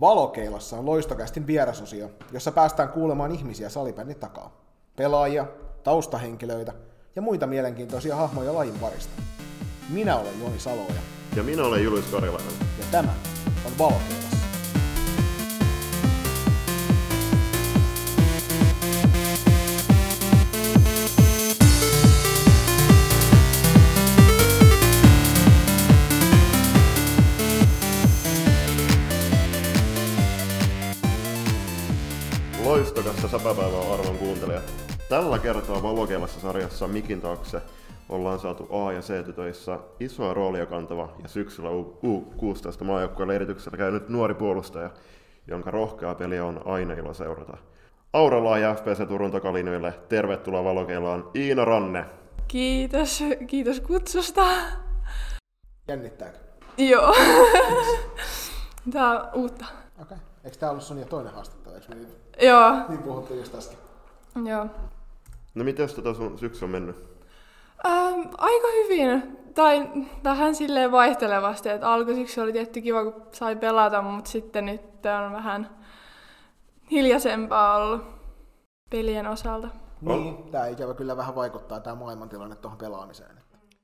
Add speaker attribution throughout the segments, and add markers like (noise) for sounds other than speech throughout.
Speaker 1: Valokeilassa on loistokästin vierasosio, jossa päästään kuulemaan ihmisiä salibändin takaa. Pelaajia, taustahenkilöitä ja muita mielenkiintoisia hahmoja lajin parista. Minä olen Joni Saloja
Speaker 2: Ja minä olen Julius Karilainen.
Speaker 1: ja tämä on Valokeilassa.
Speaker 2: Säpäpäivää arvon kuuntelijat. Tällä kertaa Valokeilassa sarjassa Mikin taakse ollaan saatu A- ja C-tytöissä isoa roolia kantava ja syksyllä U16 maajoukkueen leirityksellä käynyt nuori puolustaja, jonka rohkea peli on aina ilo seurata. Auralaa ja FPC Turun takalinjoille. Tervetuloa Valokeilaan Iina Ranne.
Speaker 3: Kiitos, kiitos kutsusta.
Speaker 1: Jännittääkö?
Speaker 3: Joo. Tää on uutta.
Speaker 1: Okei. Okay. Eikö tää ollut sun ja toinen haastattelu? Eikö niin,
Speaker 3: Joo,
Speaker 1: niin puhuttiin just äsken?
Speaker 3: joo.
Speaker 2: No miten tota sun syksy on mennyt?
Speaker 3: Ähm, aika hyvin. Tai vähän silleen vaihtelevasti, että alkusyksy oli tietty kiva, kun sai pelata, mutta sitten nyt on vähän hiljaisempaa ollut pelien osalta.
Speaker 1: Niin, tää ikävä kyllä vähän vaikuttaa tää maailmantilanne tuohon pelaamiseen.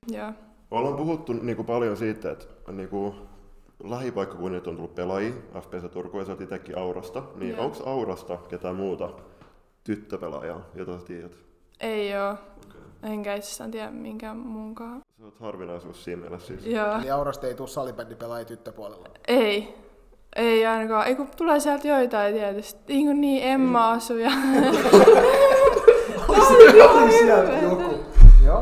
Speaker 3: Joo.
Speaker 2: Ollaan puhuttu niinku paljon siitä, että niinku lähipaikkakunnilta on tullut pelaajia, FPC Turku ja sä oot itsekin Aurasta, niin
Speaker 3: Joo.
Speaker 2: onko Aurasta ketään muuta tyttöpelaajaa, jota sä tiedät?
Speaker 3: Ei oo. Enkä itsestään tiedä minkään muunkaan.
Speaker 2: Sä oot harvinaisuus siinä mielessä siis.
Speaker 3: Joo.
Speaker 1: Eli Aurasta ei tule salibändipelaajia tyttöpuolella.
Speaker 3: Ei. Ei ainakaan. Ei kun tulee sieltä joitain tietysti. Niin kuin niin Emma asuu ja... (laughs)
Speaker 1: Oli sieltä joku.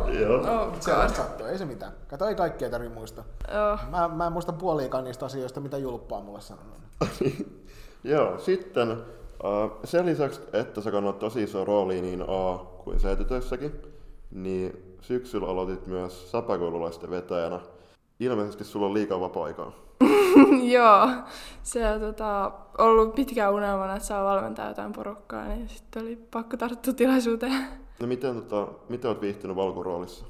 Speaker 1: Joo.
Speaker 2: Joo.
Speaker 3: Oh,
Speaker 1: Sellaista sattuu, ei se mitään. Kato, ei kaikkea tarvitse muistaa.
Speaker 3: Joo.
Speaker 1: Mä, mä en muista puoliikaan niistä asioista, mitä Julppa on mulle sanonut. (laughs)
Speaker 2: Joo, sitten uh, sen lisäksi, että sä kannat tosi iso rooli niin A kuin C-tytöissäkin, niin syksyllä aloitit myös säpäkoululaisten vetäjänä. Ilmeisesti sulla on liikaa vapaa-aikaa. (laughs)
Speaker 3: Joo. Se on tota, ollut pitkään unelmana, että saa valmentaa jotain porukkaa, niin sitten oli pakko tarttua tilaisuuteen.
Speaker 2: No miten, tota, miten oot viihtynyt valkuroolissa?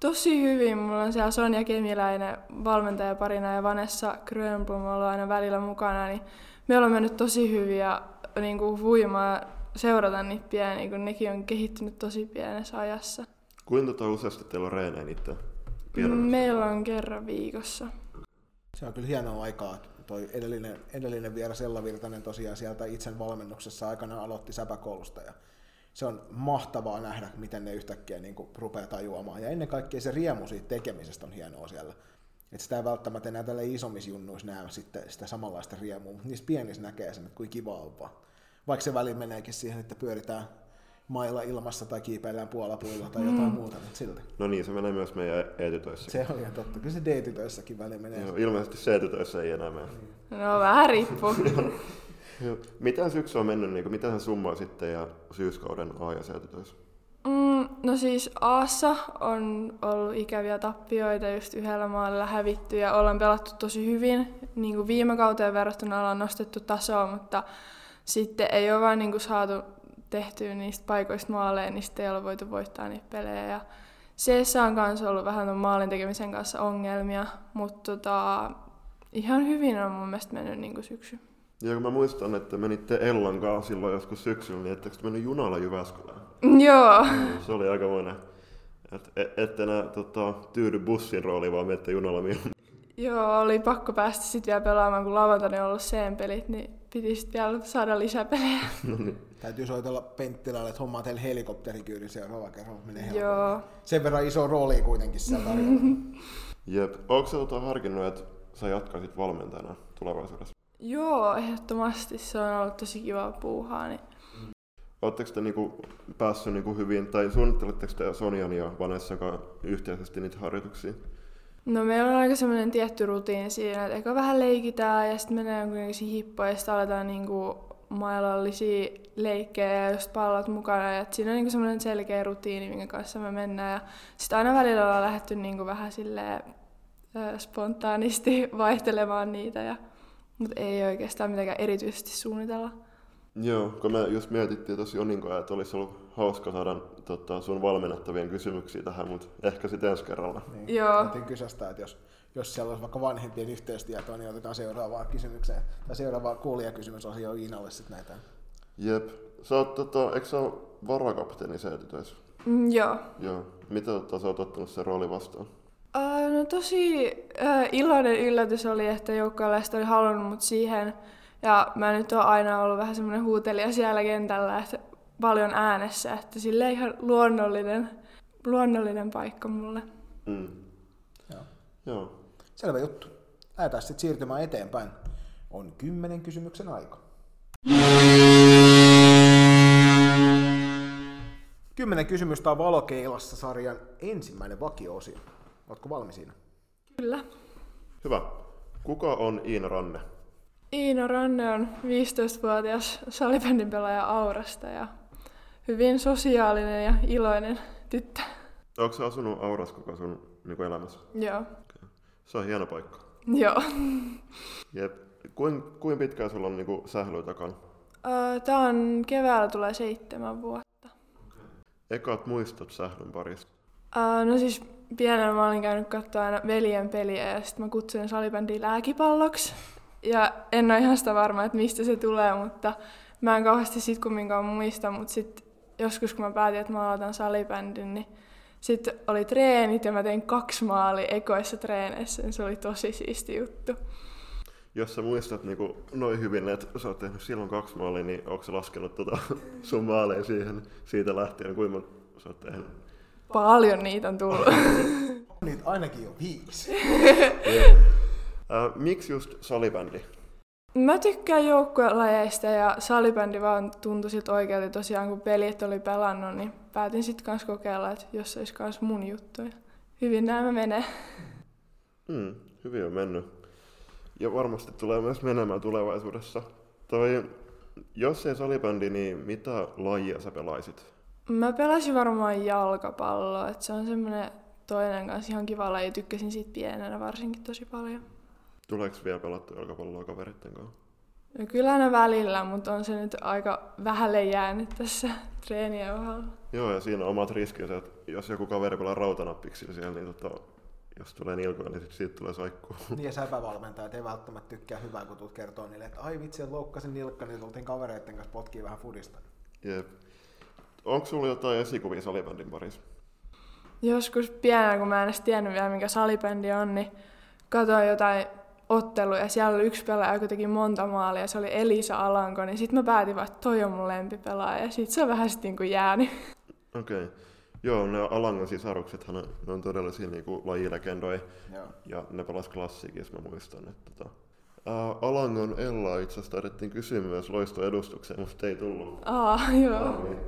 Speaker 3: Tosi hyvin. Mulla on siellä Sonja Kemiläinen valmentajaparina ja Vanessa Grönblom on aina välillä mukana, niin me ollaan mennyt tosi hyvin ja niin kuin huimaa seurata niitä pieniä, kun nekin on kehittynyt tosi pienessä ajassa.
Speaker 2: Kuinka tota useasti teillä on reenejä niitä?
Speaker 3: Meillä on kerran viikossa.
Speaker 1: Se on kyllä hienoa aikaa. Toi edellinen, edellinen vieras Ella Virtanen tosiaan sieltä itsen valmennuksessa aikana aloitti säpäkoulusta ja se on mahtavaa nähdä, miten ne yhtäkkiä niin kuin rupeaa tajuamaan. Ja ennen kaikkea se riemu siitä tekemisestä on hienoa siellä. Että sitä ei välttämättä enää tällä isommissa junnuissa näe sitten sitä samanlaista riemua, mutta niissä pienissä näkee sen, että kuinka kiva on vaan. Vaikka se väli meneekin siihen, että pyöritään mailla ilmassa tai kiipeillään puolapuilla tai jotain muuta, mutta silti.
Speaker 2: No niin, se menee myös meidän E-tytöissä.
Speaker 1: Se on ihan totta. Kyllä se D-tytöissäkin väli menee.
Speaker 2: Joo, ilmeisesti C-tytöissä ei enää mene.
Speaker 3: No vähän riippuu. (laughs)
Speaker 2: Miten syksy on mennyt, niin kuin, miten summaa sitten ja syyskauden A- ja C-tytöissä?
Speaker 3: Mm, no siis Aassa on ollut ikäviä tappioita, just yhdellä maalla hävitty ja ollaan pelattu tosi hyvin. Niin kuin viime kauteen verrattuna ollaan nostettu tasoa, mutta sitten ei ole vaan niin kuin saatu tehtyä niistä paikoista maaleja, niin sitten ei ole voitu voittaa niitä pelejä. Ja Seessä on kanssa ollut vähän ton maalin tekemisen kanssa ongelmia, mutta tota, ihan hyvin on mun mielestä mennyt niin syksy.
Speaker 2: Ja kun mä muistan, että menitte Ellan kanssa silloin joskus syksyllä, niin ettekö te mennyt junalla Jyväskylään?
Speaker 3: Joo,
Speaker 2: Se oli aika monen. Et, et, ette enää tota, tyydy bussin rooliin, vaan menette junalla mieluummin.
Speaker 3: Joo, oli pakko päästä sitten vielä pelaamaan, kun lauantaina on ollut C-pelit, niin piti sitten vielä saada lisäpelejä. (laughs)
Speaker 2: no niin.
Speaker 1: Täytyy soitella Penttilälle, että hommaa teille helikopterikyydin seuraava kerran, menee helpommin.
Speaker 3: Joo.
Speaker 1: Sen verran iso rooli kuitenkin siellä tarjolla. (laughs)
Speaker 2: Jep. Onko sä tota harkinnut, että sä jatkaisit valmentajana tulevaisuudessa?
Speaker 3: Joo, ehdottomasti se on ollut tosi kiva puuhaa. Niin...
Speaker 2: Oletteko te niinku päässyt niinku hyvin, tai suunnitteletteko te Sonjan ja Vanessa yhteisesti niitä harjoituksia?
Speaker 3: No meillä on aika semmoinen tietty rutiini siinä, että eka vähän leikitään ja sitten mennään jonkinlaisiin hippoihin ja sitten aletaan niinku mailallisia leikkejä ja just pallot mukana. Ja siinä on niinku semmoinen selkeä rutiini, minkä kanssa me mennään. Ja sitten aina välillä ollaan lähdetty niinku vähän silleen, ö, spontaanisti (laughs) vaihtelemaan niitä. Ja, mutta ei oikeastaan mitenkään erityisesti suunnitella.
Speaker 2: Joo, kun me just mietittiin tosi Joninkoa, että olisi ollut hauska saada tota, sun valmennettavien kysymyksiä tähän, mutta ehkä sitten ensi kerralla.
Speaker 1: Niin,
Speaker 3: Joo.
Speaker 1: Kysästä, että jos, jos siellä olisi vaikka vanhempien yhteystietoa, niin otetaan seuraavaan kysymykseen. Tai seuraava kuulijakysymysosio Iinalle sitten näitä.
Speaker 2: Jep. Sä oot, tota, eikö sä ole varakapteeni säätytöissä?
Speaker 3: Mm, joo.
Speaker 2: Joo. Mitä tota, sä oot ottanut sen rooli vastaan?
Speaker 3: Uh, no tosi uh, iloinen yllätys oli, että joukkueelaiset oli halunnut mut siihen. Ja mä nyt oon aina ollut vähän semmoinen huutelija siellä kentällä, että paljon äänessä, että sille ihan luonnollinen, luonnollinen paikka mulle.
Speaker 2: Mm.
Speaker 1: Joo.
Speaker 2: Joo.
Speaker 1: Selvä juttu. Lähdetään sitten siirtymään eteenpäin. On kymmenen kysymyksen aika. Kymmenen kysymystä on Valokeilassa sarjan ensimmäinen vakio-osio. Ootko valmis siinä?
Speaker 3: Kyllä.
Speaker 2: Hyvä. Kuka on Iina Ranne?
Speaker 3: Iino Ranne on 15-vuotias salibändin pelaaja Aurasta ja hyvin sosiaalinen ja iloinen tyttö.
Speaker 2: Onko sä asunut Auras koko sun niin elämässä?
Speaker 3: Joo.
Speaker 2: Se on hieno paikka.
Speaker 3: Joo.
Speaker 2: Jep. Kuin, kuin pitkään sulla on niin sählyä takana?
Speaker 3: Ö, Tää on keväällä tulee seitsemän vuotta.
Speaker 2: Ekat muistot sählyn parista.
Speaker 3: Ö, No siis pienenä mä olin käynyt katsoa aina veljen peliä ja sitten mä kutsuin salibändiä lääkipalloksi. Ja en ole ihan sitä varma, että mistä se tulee, mutta mä en kauheasti sit kumminkaan muista, mutta sitten joskus kun mä päätin, että mä aloitan salibändin, niin sitten oli treenit ja mä tein kaksi maalia ekoissa treeneissä, niin se oli tosi siisti juttu.
Speaker 2: Jos sä muistat niin noin hyvin, että sä oot tehnyt silloin kaksi maalia, niin onko sä laskenut tota sun maaleja siihen siitä lähtien, kuinka sä oot tehnyt?
Speaker 3: Paljon niitä on tullut. (laughs)
Speaker 1: Niitä ainakin jo viisi. (laughs)
Speaker 2: Miksi just salibändi?
Speaker 3: Mä tykkään joukkuelajeista ja salibändi vaan tuntui siltä oikealta tosiaan, kun pelit oli pelannut, niin päätin sitten kans kokeilla, että jos se olisi kans mun juttu. Hyvin nämä menee.
Speaker 2: Hmm, hyvin on mennyt. Ja varmasti tulee myös menemään tulevaisuudessa. Toi, jos ei salibändi, niin mitä lajia sä pelaisit?
Speaker 3: Mä pelasin varmaan jalkapalloa, että se on semmoinen toinen kanssa ihan kiva laji. Tykkäsin siitä pienenä varsinkin tosi paljon.
Speaker 2: Tuleeko vielä pelattu jalkapalloa kaveritten kanssa?
Speaker 3: Ja kyllä aina välillä, mutta on se nyt aika vähälle jäänyt tässä (laughs) treenien ohella.
Speaker 2: Joo, ja siinä on omat riskinsä, että jos joku kaveri pelaa rautanappiksi siellä, niin tota, jos tulee nilkoja, niin sit siitä tulee saikkuu. (laughs)
Speaker 1: Niin ja säpävalmentajat ei välttämättä tykkää hyvää, kun tulet kertoo niille, että ai vitsi, loukkasin nilkka, niin tultiin kavereiden kanssa potkii vähän fudista.
Speaker 2: Jep. Onko sulla jotain esikuvia salibändin parissa?
Speaker 3: Joskus pienenä, kun mä en edes tiennyt vielä, mikä salibändi on, niin katsoin jotain otteluja. Siellä oli yksi pelaaja, joka teki monta maalia, se oli Elisa Alanko, niin sitten mä päätin vaan, että toi on mun lempipelaaja. Ja sit se on vähän sitten niin jäänyt.
Speaker 2: Okei. Okay. Joo, ne Alangan sisaruksethan on, ne on todellisia niinku lajilegendoja.
Speaker 1: Joo.
Speaker 2: Ja ne pelas klassikissa, mä muistan. Että tota. Ää, Alangon Ella itse asiassa taidettiin kysyä myös loistoedustukseen, mutta ei tullut.
Speaker 3: Aa, joo.
Speaker 2: Valmiin.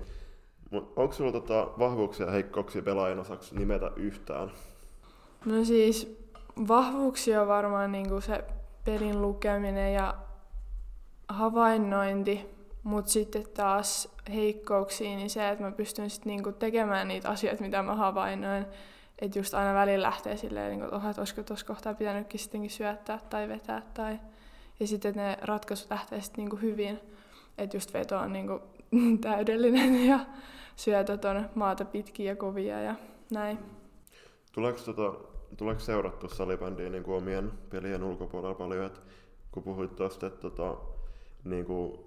Speaker 2: Mut onko sulla tota vahvuuksia ja heikkouksia pelaajan osaksi nimetä yhtään?
Speaker 3: No siis vahvuuksia on varmaan niinku se pelin lukeminen ja havainnointi, mutta sitten taas heikkouksia, niin se, että mä pystyn sit niinku tekemään niitä asioita, mitä mä havainnoin. Että just aina välillä lähtee silleen, niinku, että, oho, että olisiko tuossa kohtaa pitänytkin sittenkin syöttää tai vetää. Tai... Ja sitten ne ratkaisut lähtee sitten niinku hyvin. Että just veto on niinku (laughs) täydellinen ja syötöt on maata pitkiä ja kovia ja näin.
Speaker 2: Tuleeko, tota, tuleeko seurattu salibändiä niin kuin omien pelien ulkopuolella paljon, että kun puhuit tuosta, että tota, niin kuin,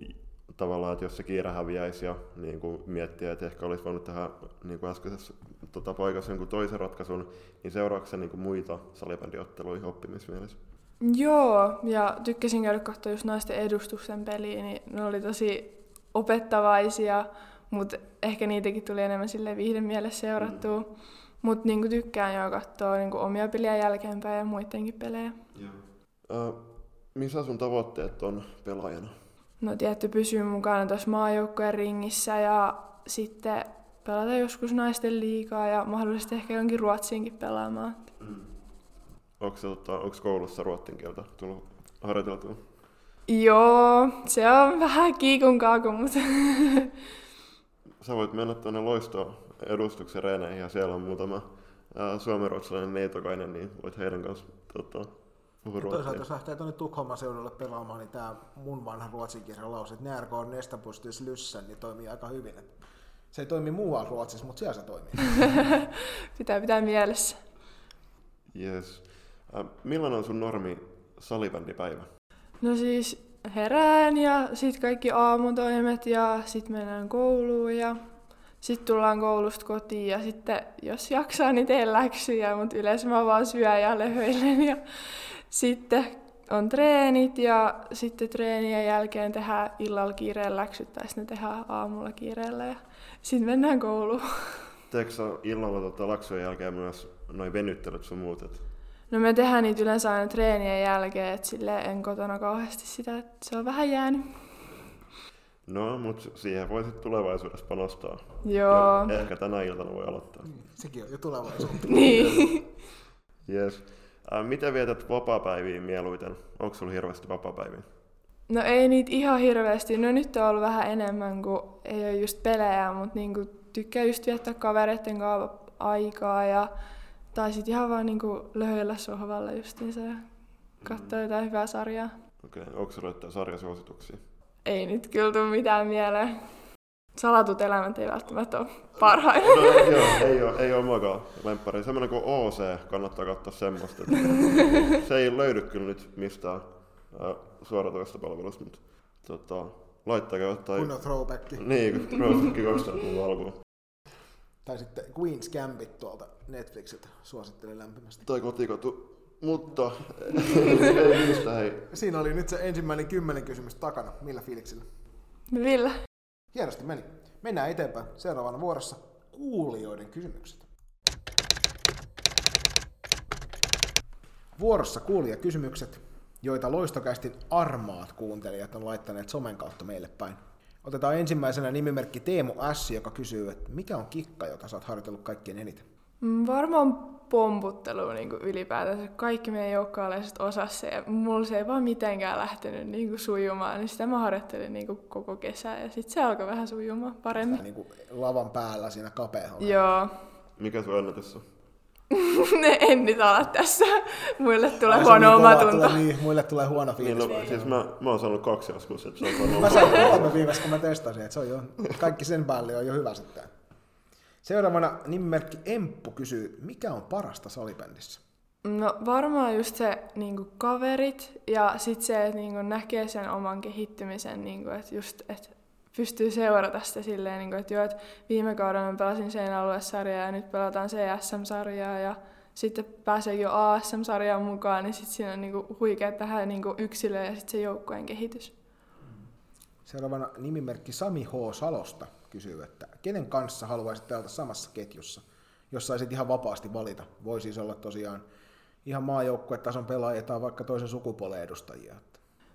Speaker 2: tavallaan, että jos se kiire häviäisi ja niin kuin miettiä, että ehkä olisi voinut tehdä niin kuin äskeisessä tota, paikassa jonkun toisen ratkaisun, niin seuraako se niin kuin muita salibändiotteluihin oppimismielessä?
Speaker 3: Joo, ja tykkäsin käydä katsoa just naisten edustusten peliä, niin ne oli tosi opettavaisia, mutta ehkä niitäkin tuli enemmän sille viihden mielessä seurattua. Mm. Mutta niinku tykkään jo katsoa niinku omia peliä jälkeenpäin ja muidenkin pelejä.
Speaker 2: Ää, missä sun tavoitteet on pelaajana?
Speaker 3: No tietty pysyä mukana tuossa maajoukkojen ringissä ja sitten pelata joskus naisten liikaa ja mahdollisesti ehkä jonkin Ruotsiinkin pelaamaan.
Speaker 2: Onko, se, tota, onko koulussa ruotsin kieltä tullut harjoiteltua?
Speaker 3: Joo, se on vähän kiikun kaaku, mutta (laughs)
Speaker 2: Sä voit mennä tuonne loisto edustuksen reeneihin ja siellä on muutama suomenruotsalainen neitokainen, niin voit heidän kanssa tota,
Speaker 1: Toisaalta jos lähtee tuonne Tukholman seudulle pelaamaan, niin tämä mun vanha ruotsinkielinen lause, että när går nästa pustis lyssen, niin toimii aika hyvin. Se ei toimi muualla Ruotsissa, mutta siellä se toimii. (laughs)
Speaker 3: pitää pitää mielessä.
Speaker 2: Yes. Äh, millainen on sun normi salibändipäivä?
Speaker 3: No siis herään ja sitten kaikki aamutoimet ja sitten mennään kouluun ja sitten tullaan koulusta kotiin ja sitten jos jaksaa, niin teen läksyjä, mutta yleensä mä vaan syön ja löhöilen. Ja sitten on treenit ja sitten treenien jälkeen tehdään illalla kiireellä läksyt tai sitten tehdään aamulla kiireellä ja sitten mennään kouluun.
Speaker 2: Teekö illalla tota laksujen jälkeen myös noin venyttelyt sun muut? Et...
Speaker 3: No me tehdään niitä yleensä aina treenien jälkeen, että sille en kotona kauheasti sitä, että se on vähän jäänyt.
Speaker 2: No, mutta siihen voi sitten tulevaisuudessa panostaa.
Speaker 3: Joo.
Speaker 2: Ja ehkä tänä iltana voi aloittaa.
Speaker 1: Mm, sekin on jo tulevaisuutta. (laughs)
Speaker 3: niin.
Speaker 2: Yes. Äh, miten vietät vapaa-päiviä mieluiten? Onko sulla hirveästi vapaa-päiviä?
Speaker 3: No ei niitä ihan hirveästi. No nyt on ollut vähän enemmän, kun ei ole just pelejä, mutta niinku tykkää just viettää kavereiden kanssa aikaa ja tai sitten ihan vaan niinku löhöillä sohvalla justiinsa ja katsoa mm. jotain hyvää sarjaa.
Speaker 2: Okei, okay. onko sulla jotain sarjasuosituksia?
Speaker 3: Ei nyt kyllä tule mitään mieleen. Salatut elämät ei välttämättä ole parhaita.
Speaker 2: No, joo, ei ole, ei ole muakaan lemppari. Semmoinen kuin OC, kannattaa katsoa semmoista. (laughs) se ei löydy kyllä nyt mistään äh, suoratoista palvelusta, mutta tota, laittakaa jotain...
Speaker 1: Kunnon throwback.
Speaker 2: Niin, throwback 2000-luvun alkuun.
Speaker 1: Tai sitten Queen's Gambit tuolta Netflixiltä suosittelen lämpimästi.
Speaker 2: Tai kotikotu. Mutta ei niistä hei.
Speaker 1: Siinä oli nyt se ensimmäinen kymmenen kysymys takana. Millä fiiliksillä?
Speaker 3: Millä?
Speaker 1: Hienosti meni. Mennään eteenpäin. Seuraavana vuorossa kuulijoiden kysymykset. Vuorossa kuulijakysymykset, joita loistokästin armaat kuuntelijat on laittaneet somen kautta meille päin. Otetaan ensimmäisenä nimimerkki Teemu S, joka kysyy, että mikä on kikka, jota sä oot harjoitellut kaikkien eniten?
Speaker 3: Mm, varmaan pomputtelu niin kuin ylipäätänsä. Kaikki meidän joukkoalaiset osasi se ja mulla se ei vaan mitenkään lähtenyt niin kuin sujumaan. Niin sitä mä harjoittelin niin kuin koko kesä ja sitten se alkoi vähän sujumaan paremmin.
Speaker 1: Sitä niin kuin lavan päällä siinä kapealla.
Speaker 3: Joo.
Speaker 2: Mikä sun ennätys on? (laughs)
Speaker 3: en nyt ala tässä. Muille tulee Ai, huono niin omatunto.
Speaker 1: Tulee, niin, muille tulee huono fiilis.
Speaker 2: Niin, no, siis mä, mä oon saanut kaksi joskus, että se on
Speaker 1: varmaan... mä sain kolme viimeistä, kun mä testasin, että se on jo, kaikki sen päälle on jo hyvä sitten. Seuraavana nimimerkki Emppu kysyy, mikä on parasta salibändissä?
Speaker 3: No varmaan just se niin kaverit ja sitten se, että niin näkee sen oman kehittymisen, niin kuin, että just, että pystyy seurata sitä silleen, niin kuin, että, joo, että viime kaudella mä pelasin sen aluesarjaa ja nyt pelataan CSM-sarjaa ja sitten pääsee jo ASM-sarjaan mukaan, niin sitten siinä on niin kuin, huikea tähän niin yksilö ja sitten se joukkojen kehitys.
Speaker 1: Seuraavana nimimerkki Sami H. Salosta kysyy, että kenen kanssa haluaisit pelata samassa ketjussa, jos saisit ihan vapaasti valita. Voi siis olla tosiaan ihan maajoukkuetason pelaajia tai vaikka toisen sukupuolen edustajia.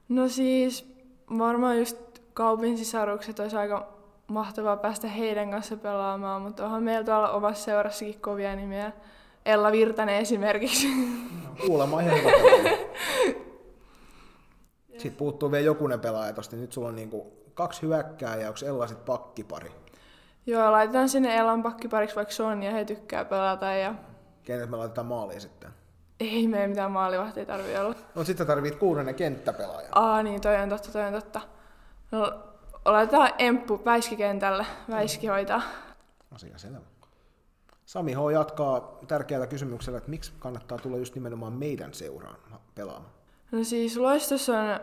Speaker 3: No siis varmaan just kaupin sisarukset olisi aika mahtavaa päästä heidän kanssa pelaamaan, mutta onhan meillä tuolla omassa seurassakin kovia nimiä. Ella Virtanen esimerkiksi.
Speaker 1: No, kuulemma ihan hyvä (laughs) Sitten puuttuu vielä jokunen pelaaja tosta. Nyt sulla on niinku kaksi hyökkää ja onko Ella sitten pakkipari?
Speaker 3: Joo, laitetaan sinne Ellan pakkipariksi vaikka Sonja, he tykkää pelata. Ja...
Speaker 1: Kenet me laitetaan maaliin sitten?
Speaker 3: Ei me mitään maalivahtia tarvii olla.
Speaker 1: No sitten tarvit kuudennen kenttäpelaajan.
Speaker 3: Aa niin, toi on totta, toi on totta. No, laitetaan Emppu Väiskikentälle. Väiski hoitaa.
Speaker 1: Asia selvä. Sami H. jatkaa tärkeällä kysymyksellä, että miksi kannattaa tulla just nimenomaan meidän seuraan pelaamaan?
Speaker 3: No siis Loistossa on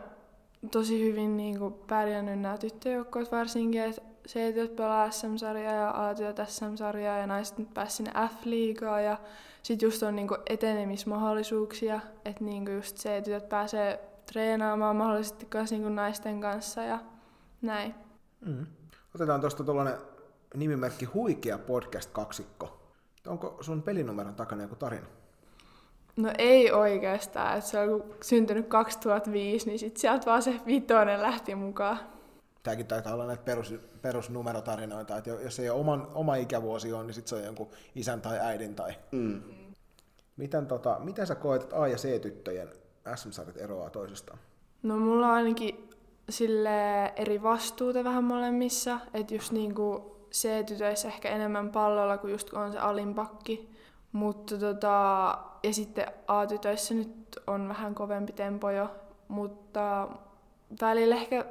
Speaker 3: tosi hyvin niin kuin, pärjännyt nämä tyttöjoukkoot varsinkin, että C-työt pelaa SM-sarjaa ja A-työt SM-sarjaa ja naiset nyt pääsi sinne F-liigaa ja sitten just on niinku etenemismahdollisuuksia, että niinku just C-tytöt pääsee treenaamaan mahdollisesti myös niinku naisten kanssa ja näin.
Speaker 1: Mm. Otetaan tuosta tuollainen nimimerkki Huikea podcast-kaksikko. Onko sun pelinumeron takana joku tarina?
Speaker 3: No ei oikeastaan, että se on syntynyt 2005, niin sitten sieltä vaan se vitonen lähti mukaan.
Speaker 1: Tämäkin taitaa olla näitä perus, perusnumerotarinoita, että jos ei ole oman, oma ikävuosi on, niin sitten se on jonkun isän tai äidin tai... Mm. Miten, tota, miten sä koet, että A- ja C-tyttöjen SM-sarjat eroaa toisistaan?
Speaker 3: No mulla on ainakin sille eri vastuuta vähän molemmissa, että just niinku C-tytöissä ehkä enemmän pallolla, kuin just kun on se alinpakki. Mutta tota, ja sitten A-tytöissä nyt on vähän kovempi tempo jo, mutta välillä ehkä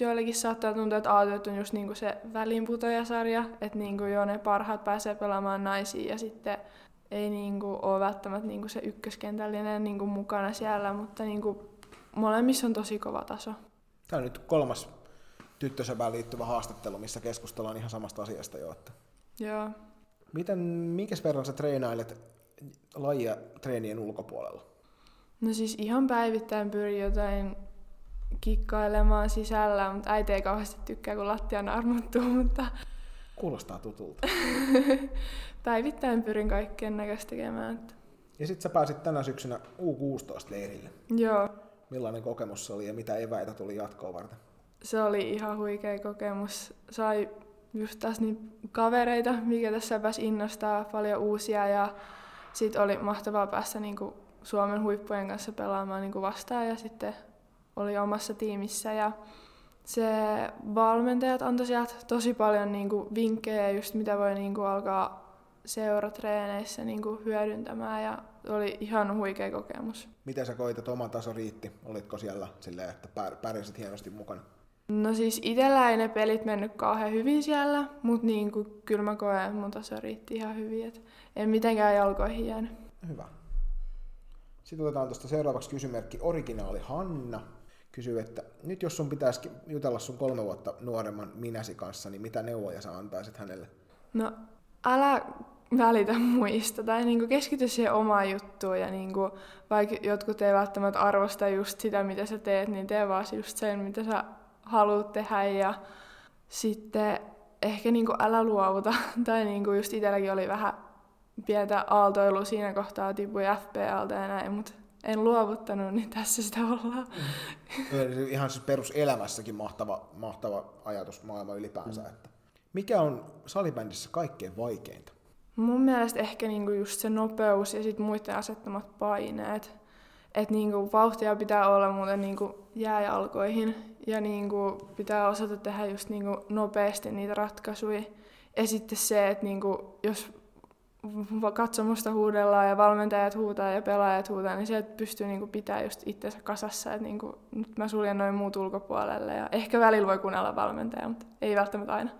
Speaker 3: joillekin saattaa tuntua, että A-tytöt on just niinku se välinputojasarja, että niinku jo ne parhaat pääsee pelaamaan naisia ja sitten ei niinku ole välttämättä niinku se ykköskentällinen niinku mukana siellä, mutta niinku molemmissa on tosi kova taso.
Speaker 1: Tämä on nyt kolmas tyttösöpään liittyvä haastattelu, missä keskustellaan ihan samasta asiasta jo. Että
Speaker 3: Joo.
Speaker 1: miten, minkä verran sä treenailet lajia treenien ulkopuolella?
Speaker 3: No siis ihan päivittäin pyrin jotain kikkailemaan sisällä, mutta äiti ei kauheasti tykkää, kun lattia armottuu, mutta
Speaker 1: Kuulostaa tutulta. (laughs)
Speaker 3: päivittäin pyrin kaikkien näköistä tekemään. Että...
Speaker 1: Ja sitten sä pääsit tänä syksynä U16-leirille.
Speaker 3: Joo,
Speaker 1: Millainen kokemus se oli ja mitä eväitä tuli jatkoa varten?
Speaker 3: se oli ihan huikea kokemus. Sai just taas niin kavereita, mikä tässä pääsi innostaa paljon uusia ja sitten oli mahtavaa päästä niinku Suomen huippujen kanssa pelaamaan niinku vastaan ja sitten oli omassa tiimissä ja se valmentajat antoi sieltä tosi paljon niinku vinkkejä just mitä voi niinku alkaa seuratreeneissä niinku hyödyntämään ja oli ihan huikea kokemus.
Speaker 1: Miten sä koit, että oma taso riitti? Olitko siellä silleen, että pär- pärjäsit hienosti mukana?
Speaker 3: No siis itellä ei ne pelit mennyt kauhean hyvin siellä, mutta niinku, kyllä mä koen, että mun taso riitti ihan hyvin. Et en mitenkään jalkoihin jäänyt.
Speaker 1: Hyvä. Sitten otetaan tuosta seuraavaksi kysymärkki Originaali Hanna. Kysyy, että nyt jos sun pitäisi jutella sun kolme vuotta nuoremman minäsi kanssa, niin mitä neuvoja sä antaisit hänelle?
Speaker 3: No älä välitä muista tai niinku keskity siihen omaan juttuun ja niinku, vaikka jotkut ei välttämättä arvosta just sitä, mitä sä teet, niin tee vaan just sen, mitä sä haluat tehdä ja sitten ehkä niinku älä luovuta. (laughs) tai niinku just itselläkin oli vähän pientä aaltoilua siinä kohtaa, tipui FPLtä ja näin, mutta en luovuttanut, niin tässä sitä ollaan.
Speaker 1: Ihan siis peruselämässäkin mahtava, mahtava ajatus maailma ylipäänsä. Että mikä on salibändissä kaikkein vaikeinta?
Speaker 3: Mun mielestä ehkä niinku just se nopeus ja sit muiden asettamat paineet. Että niinku vauhtia pitää olla muuten niinku jääjalkoihin ja niinku pitää osata tehdä just niinku nopeasti niitä ratkaisuja. Ja sitten se, että niinku, jos katsomusta huudellaan ja valmentajat huutaa ja pelaajat huutaa, niin se, että pystyy niinku pitää just itsensä kasassa, että niinku, nyt mä suljen noin muut ulkopuolelle ja ehkä välillä voi kuunnella valmentajaa, mutta ei välttämättä aina.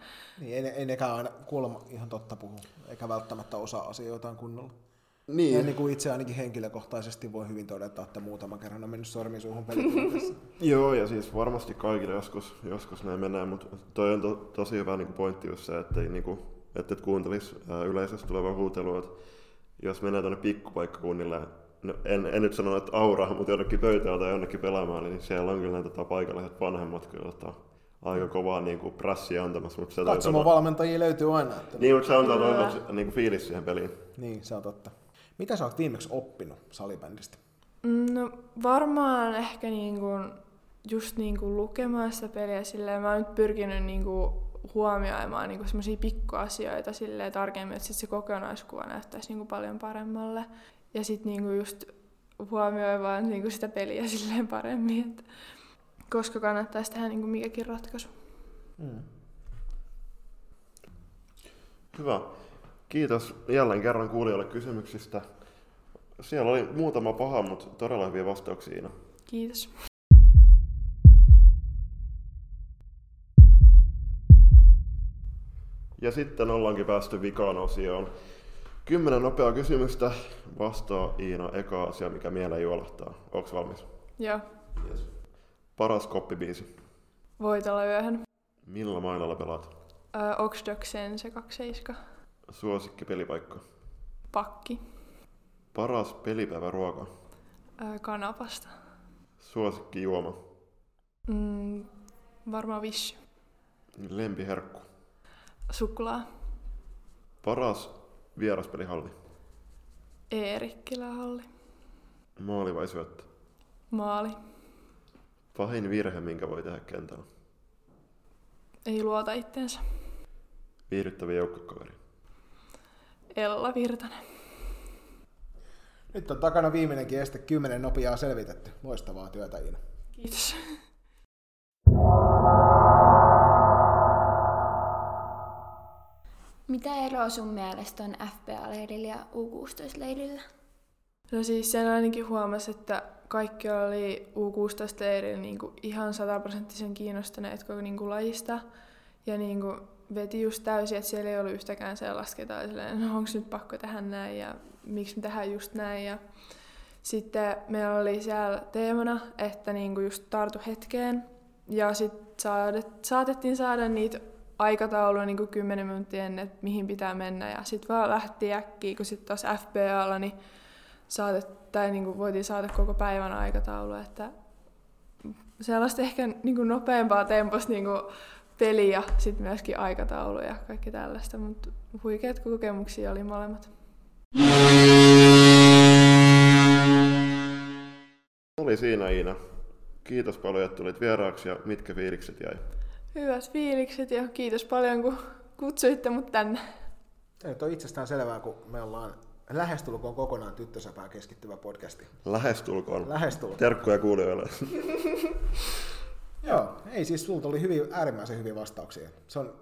Speaker 1: Niin ei, ne- ei nekään aina kuulemma ihan totta puhu, eikä välttämättä osaa asioitaan kunnolla.
Speaker 2: Niin.
Speaker 1: Ja niin kuin itse ainakin henkilökohtaisesti voi hyvin todeta, että muutaman kerran on mennyt sormi suuhun pelitilanteessa. (laughs)
Speaker 2: Joo, ja siis varmasti kaikille joskus, joskus näin menee, mutta toi on to, tosi hyvä niin pointti just se, että niin kuin, että et kuuntelis yleisöstä tulevaa huutelua, että jos menee tuonne pikkupaikkakunnille, no en, en nyt sano, että aura, mutta jonnekin pöytään tai jonnekin pelaamaan, niin siellä on kyllä näitä tota, paikalliset vanhemmat kyllä tota, aika kovaa niin kuin prassia antamassa. Mutta se
Speaker 1: Katsomovalmentajia löytyy aina. Että...
Speaker 2: Niin, mutta se antaa toisaalta niin kuin fiilis siihen peliin.
Speaker 1: niin, se on totta. Mitä sä oot viimeksi oppinut salibändistä?
Speaker 3: No varmaan ehkä niin kuin, just niin kuin lukemaan sitä peliä silleen. Mä oon nyt pyrkinyt niin kuin huomioimaan niin semmoisia pikkuasioita silleen tarkemmin, että sit se kokonaiskuva näyttäisi niin kuin paljon paremmalle. Ja sitten niin just huomioimaan niin kuin sitä peliä (laughs) silleen paremmin, että koska kannattaisi tehdä niin kuin mikäkin ratkaisu.
Speaker 1: Mm.
Speaker 2: Hyvä. Kiitos jälleen kerran kuulijoille kysymyksistä. Siellä oli muutama paha, mutta todella hyviä vastauksia.
Speaker 3: Kiitos.
Speaker 2: Ja sitten ollaankin päästy vikaan osioon. Kymmenen nopeaa kysymystä vastaa Iina eka asia, mikä mieleen juolahtaa. Onko valmis?
Speaker 3: Joo,
Speaker 2: Yes. Paras koppibiisi.
Speaker 3: voitolla yöhön.
Speaker 2: Millä mailalla pelaat?
Speaker 3: Öö, Oxdoksen se 27.
Speaker 2: Suosikki pelipaikka.
Speaker 3: Pakki.
Speaker 2: Paras pelipäivä ruoka.
Speaker 3: Öö, kanapasta.
Speaker 2: Suosikki juoma.
Speaker 3: Mm, varmaan vish.
Speaker 2: Lempiherkku.
Speaker 3: Suklaa.
Speaker 2: Paras vieraspelihalli.
Speaker 3: Eerikkilähalli.
Speaker 2: Maali vai syöttö?
Speaker 3: Maali.
Speaker 2: Pahin virhe, minkä voi tehdä kentällä.
Speaker 3: Ei luota itteensä.
Speaker 2: Viihdyttävä joukkokaveri.
Speaker 3: Ella Virtanen.
Speaker 1: Nyt on takana viimeinenkin este, kymmenen nopeaa selvitetty. Loistavaa työtä Iina.
Speaker 3: Kiitos.
Speaker 4: Mitä eroa sun mielestä on FPA-leirillä ja U16-leirillä?
Speaker 3: No siis sen ainakin huomasi, että kaikki oli U16-leirillä niin kuin ihan sataprosenttisen kiinnostuneet koko niin kuin lajista. Ja niin kuin veti just täysin, että siellä ei ollut yhtäkään sellaista, ketä no onko nyt pakko tehdä näin ja miksi me tehdään just näin. Ja sitten meillä oli siellä teemana, että niinku just tartu hetkeen. Ja sitten saatettiin saada niitä aikataulua niin 10 minuuttia ennen, että mihin pitää mennä. Ja sitten vaan lähti äkkiä, kun sitten taas FBAlla, niin saatet, tai niin kuin voitiin saada koko päivän aikataulu. Että sellaista ehkä niin kuin nopeampaa temposta niin kuin peli ja sitten myöskin aikataulu ja kaikki tällaista, mutta huikeat kokemuksia oli molemmat.
Speaker 2: Oli siinä Iina. Kiitos paljon, että tulit vieraaksi ja mitkä fiilikset jäi?
Speaker 3: Hyvät fiilikset ja kiitos paljon, kun kutsuitte mut tänne.
Speaker 1: Ei ole itsestään selvää, kun me ollaan lähestulkoon kokonaan tyttösäpää keskittyvä podcasti.
Speaker 2: Lähestulkoon.
Speaker 1: Lähestulkoon.
Speaker 2: Terkkuja kuulijoille. (laughs)
Speaker 1: Joo, ei siis sulta oli hyvin, äärimmäisen hyviä vastauksia. Se on,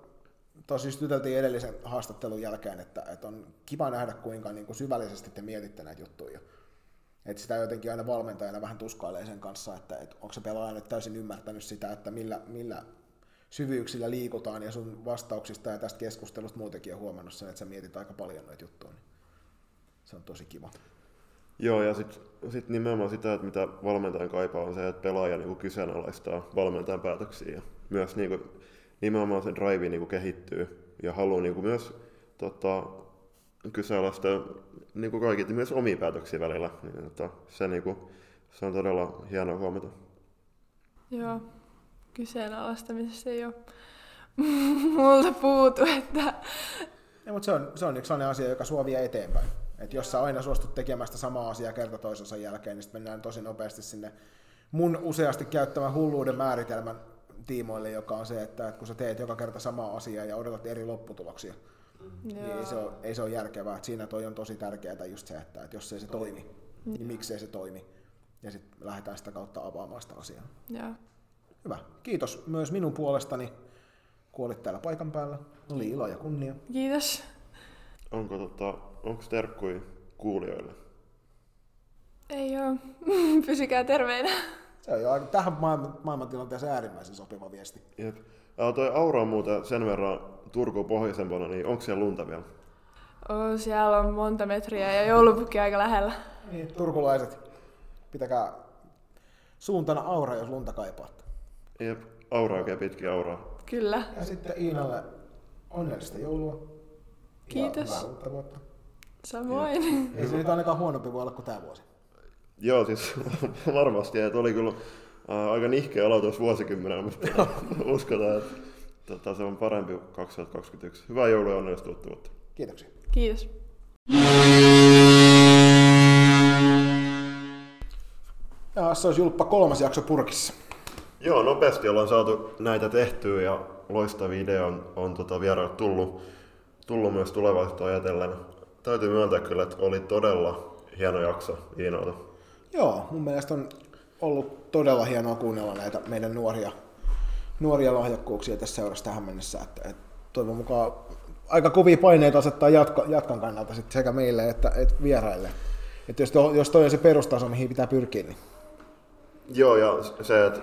Speaker 1: tosi just juteltiin edellisen haastattelun jälkeen, että, että on kiva nähdä kuinka niin kuin syvällisesti te mietitte näitä juttuja. Että sitä jotenkin aina valmentajana vähän tuskailee sen kanssa, että, että onko se pelaaja nyt täysin ymmärtänyt sitä, että millä, millä syvyyksillä liikutaan ja sun vastauksista ja tästä keskustelusta muutenkin on huomannut sen, että sä mietit aika paljon noita juttuja. Niin se on tosi kiva.
Speaker 2: Joo, ja sitten sit nimenomaan sitä, että mitä valmentajan kaipaa, on se, että pelaaja niinku kyseenalaistaa valmentajan päätöksiä. Ja myös niinku, nimenomaan se drive niinku kehittyy ja haluaa niinku myös tota, kyseenalaistaa niinku kaikki, myös omia päätöksiä välillä. Niin, tota, se, niinku, se on todella hienoa huomata.
Speaker 3: Joo, kyseenalaistamisessa ei ole (laughs) multa puutu. Että...
Speaker 1: Ja, mutta se on, se on yksi sellainen asia, joka sua vie eteenpäin. Että jos sä aina suostut tekemään sitä samaa asiaa kerta toisensa jälkeen, niin sitten mennään tosi nopeasti sinne mun useasti käyttämän hulluuden määritelmän tiimoille, joka on se, että, kun sä teet joka kerta samaa asiaa ja odotat eri lopputuloksia, Joo. niin ei se, ole, ei se ole järkevää. Että siinä toi on tosi tärkeää just se, että, että jos ei se toimi, niin miksei se toimi. Ja sitten lähdetään sitä kautta avaamaan sitä asiaa.
Speaker 3: Joo.
Speaker 1: Hyvä. Kiitos myös minun puolestani, kun olit täällä paikan päällä. Oli ilo ja kunnia.
Speaker 3: Kiitos.
Speaker 2: Onko, tota, onko terkkui kuulijoille?
Speaker 3: Ei oo. (laughs) Pysykää terveinä.
Speaker 1: Se on jo tähän maailman, maailmantilanteeseen äärimmäisen sopiva viesti.
Speaker 2: Jep. Ja toi Aura on muuten sen verran Turku pohjoisempana, niin onko siellä lunta vielä?
Speaker 3: Oh, siellä on monta metriä ja joulupukki aika lähellä.
Speaker 1: Niin, turkulaiset, pitäkää suuntana Aura, jos lunta kaipaatte.
Speaker 2: Jep, Aura oikein pitki Auraa.
Speaker 3: Kyllä.
Speaker 1: Ja sitten Iinalle onnellista joulua.
Speaker 3: Kiitos.
Speaker 1: Ja uutta vuotta.
Speaker 3: Samoin.
Speaker 1: Ei se nyt ainakaan huonompi voi olla kuin tämä vuosi.
Speaker 2: Joo, siis (laughs) varmasti. Että oli kyllä äh, aika nihkeä aloitus vuosikymmenellä, mutta (laughs) uskotaan, että tota, se on parempi 2021. Hyvää joulua ja onnellista uutta vuotta.
Speaker 1: Kiitoksia.
Speaker 3: Kiitos.
Speaker 1: Ja se olisi Julppa kolmas jakso purkissa.
Speaker 2: Joo, nopeasti ollaan saatu näitä tehtyä ja loistava idea on, on tota vieraille tullut, tullut myös tulevaisuutta ajatellen. Täytyy myöntää kyllä, että oli todella hieno jakso Iinalta.
Speaker 1: Joo, mun mielestä on ollut todella hienoa kuunnella näitä meidän nuoria, nuoria lahjakkuuksia tässä seurassa tähän mennessä. Että, että toivon mukaan aika kovia paineita asettaa jatko, jatkan kannalta sit sekä meille että, että vieraille. Että jos, to, jos toi on se perustaso, mihin pitää pyrkiä, niin...
Speaker 2: Joo, ja se, että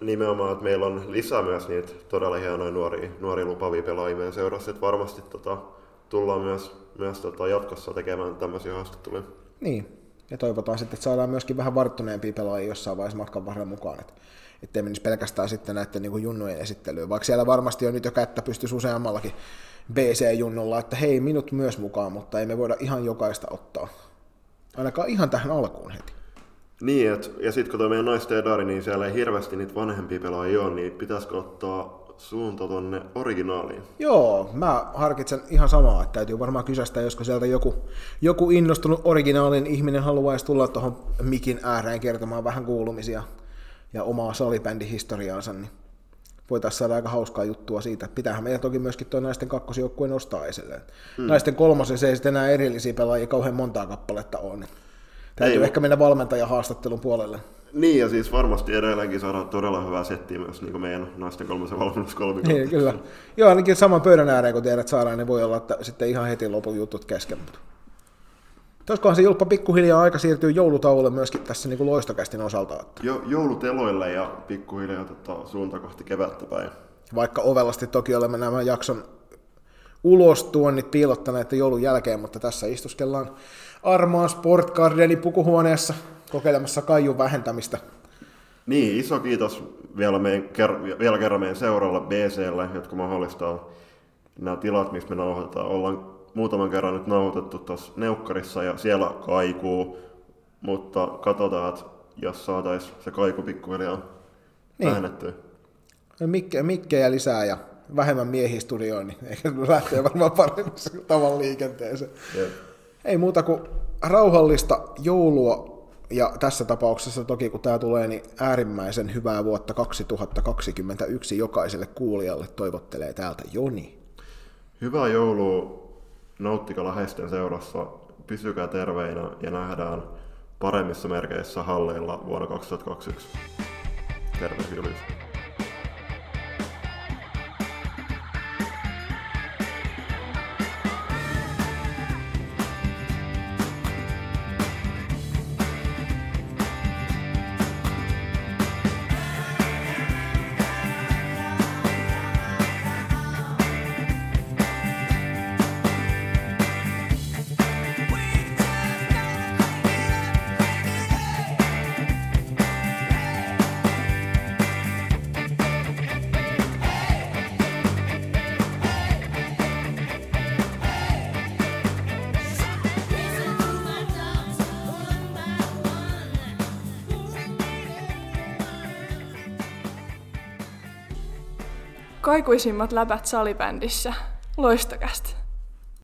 Speaker 2: nimenomaan, että meillä on lisää myös niitä todella hienoja nuoria, nuoria lupavia pelaajia meidän seurassa, että varmasti tota, tullaan myös, myös tota, jatkossa tekemään tämmöisiä haastatteluja.
Speaker 1: Niin, ja toivotaan sitten, että saadaan myöskin vähän varttuneempia pelaajia jossain vaiheessa matkan varrella mukaan, että ettei menisi pelkästään sitten näiden niin kuin junnujen esittelyyn, vaikka siellä varmasti on nyt jo kättä pystyisi useammallakin BC-junnulla, että hei, minut myös mukaan, mutta ei me voida ihan jokaista ottaa. Ainakaan ihan tähän alkuun heti.
Speaker 2: Niin, et, ja sitten kun tuo meidän naisten edari, niin siellä ei hirveästi niitä vanhempia pelaajia ole, niin pitäisikö ottaa suunta tonne originaaliin?
Speaker 1: Joo, mä harkitsen ihan samaa, että täytyy varmaan kysästä, josko sieltä joku, joku innostunut originaalin ihminen haluaisi tulla tuohon mikin ääreen kertomaan vähän kuulumisia ja omaa salibändihistoriaansa, niin voitaisiin saada aika hauskaa juttua siitä. Pitäähän meidän toki myöskin tuo naisten kakkosjoukkue nostaa esille. Hmm. Naisten kolmosen se ei sitten enää erillisiä pelaajia kauhean montaa kappaletta on. Täytyy
Speaker 2: Ei,
Speaker 1: ehkä mennä valmentajan haastattelun puolelle.
Speaker 2: Niin, ja siis varmasti edelleenkin saadaan todella hyvää settiä myös niin kuin meidän naisten kolmosen valmennus
Speaker 1: Niin, kyllä. Joo, ainakin saman pöydän ääreen, kun tiedät saadaan, niin voi olla, että sitten ihan heti lopun jutut kesken. Olisikohan se Julppa pikkuhiljaa aika siirtyy joulutauolle myöskin tässä niin kuin loistokästin osalta. Että
Speaker 2: Jo, jouluteloille ja pikkuhiljaa tota, suunta kohti kevättä päin.
Speaker 1: vaikka ovelasti toki olemme nämä jakson ulostuonnit piilottaneet joulun jälkeen, mutta tässä istuskellaan Armaan Sport Gardenin pukuhuoneessa kokeilemassa kaijun vähentämistä.
Speaker 2: Niin, iso kiitos vielä, meidän, ker- vielä kerran meidän seuraavalle BClle, jotka mahdollistaa nämä tilat, missä me nauhoitetaan. Ollaan muutaman kerran nyt nauhoitettu tuossa Neukkarissa ja siellä kaikuu, mutta katsotaan, että jos saataisiin se kaiku pikkuhiljaa
Speaker 1: Niin.
Speaker 2: niin. vähennettyä.
Speaker 1: Mikke, mikkejä lisää ja vähemmän miehiä studioon, niin eikä lähtee varmaan paremmassa tavan liikenteeseen.
Speaker 2: Jep.
Speaker 1: Ei muuta kuin rauhallista joulua ja tässä tapauksessa toki kun tämä tulee, niin äärimmäisen hyvää vuotta 2021 jokaiselle kuulijalle toivottelee täältä Joni.
Speaker 2: Hyvää joulua, nauttikaa läheisten seurassa, pysykää terveinä ja nähdään paremmissa merkeissä halleilla vuonna 2021. Terve Julius.
Speaker 3: Kaikuisimmat läpät salibändissä. Loistokästä.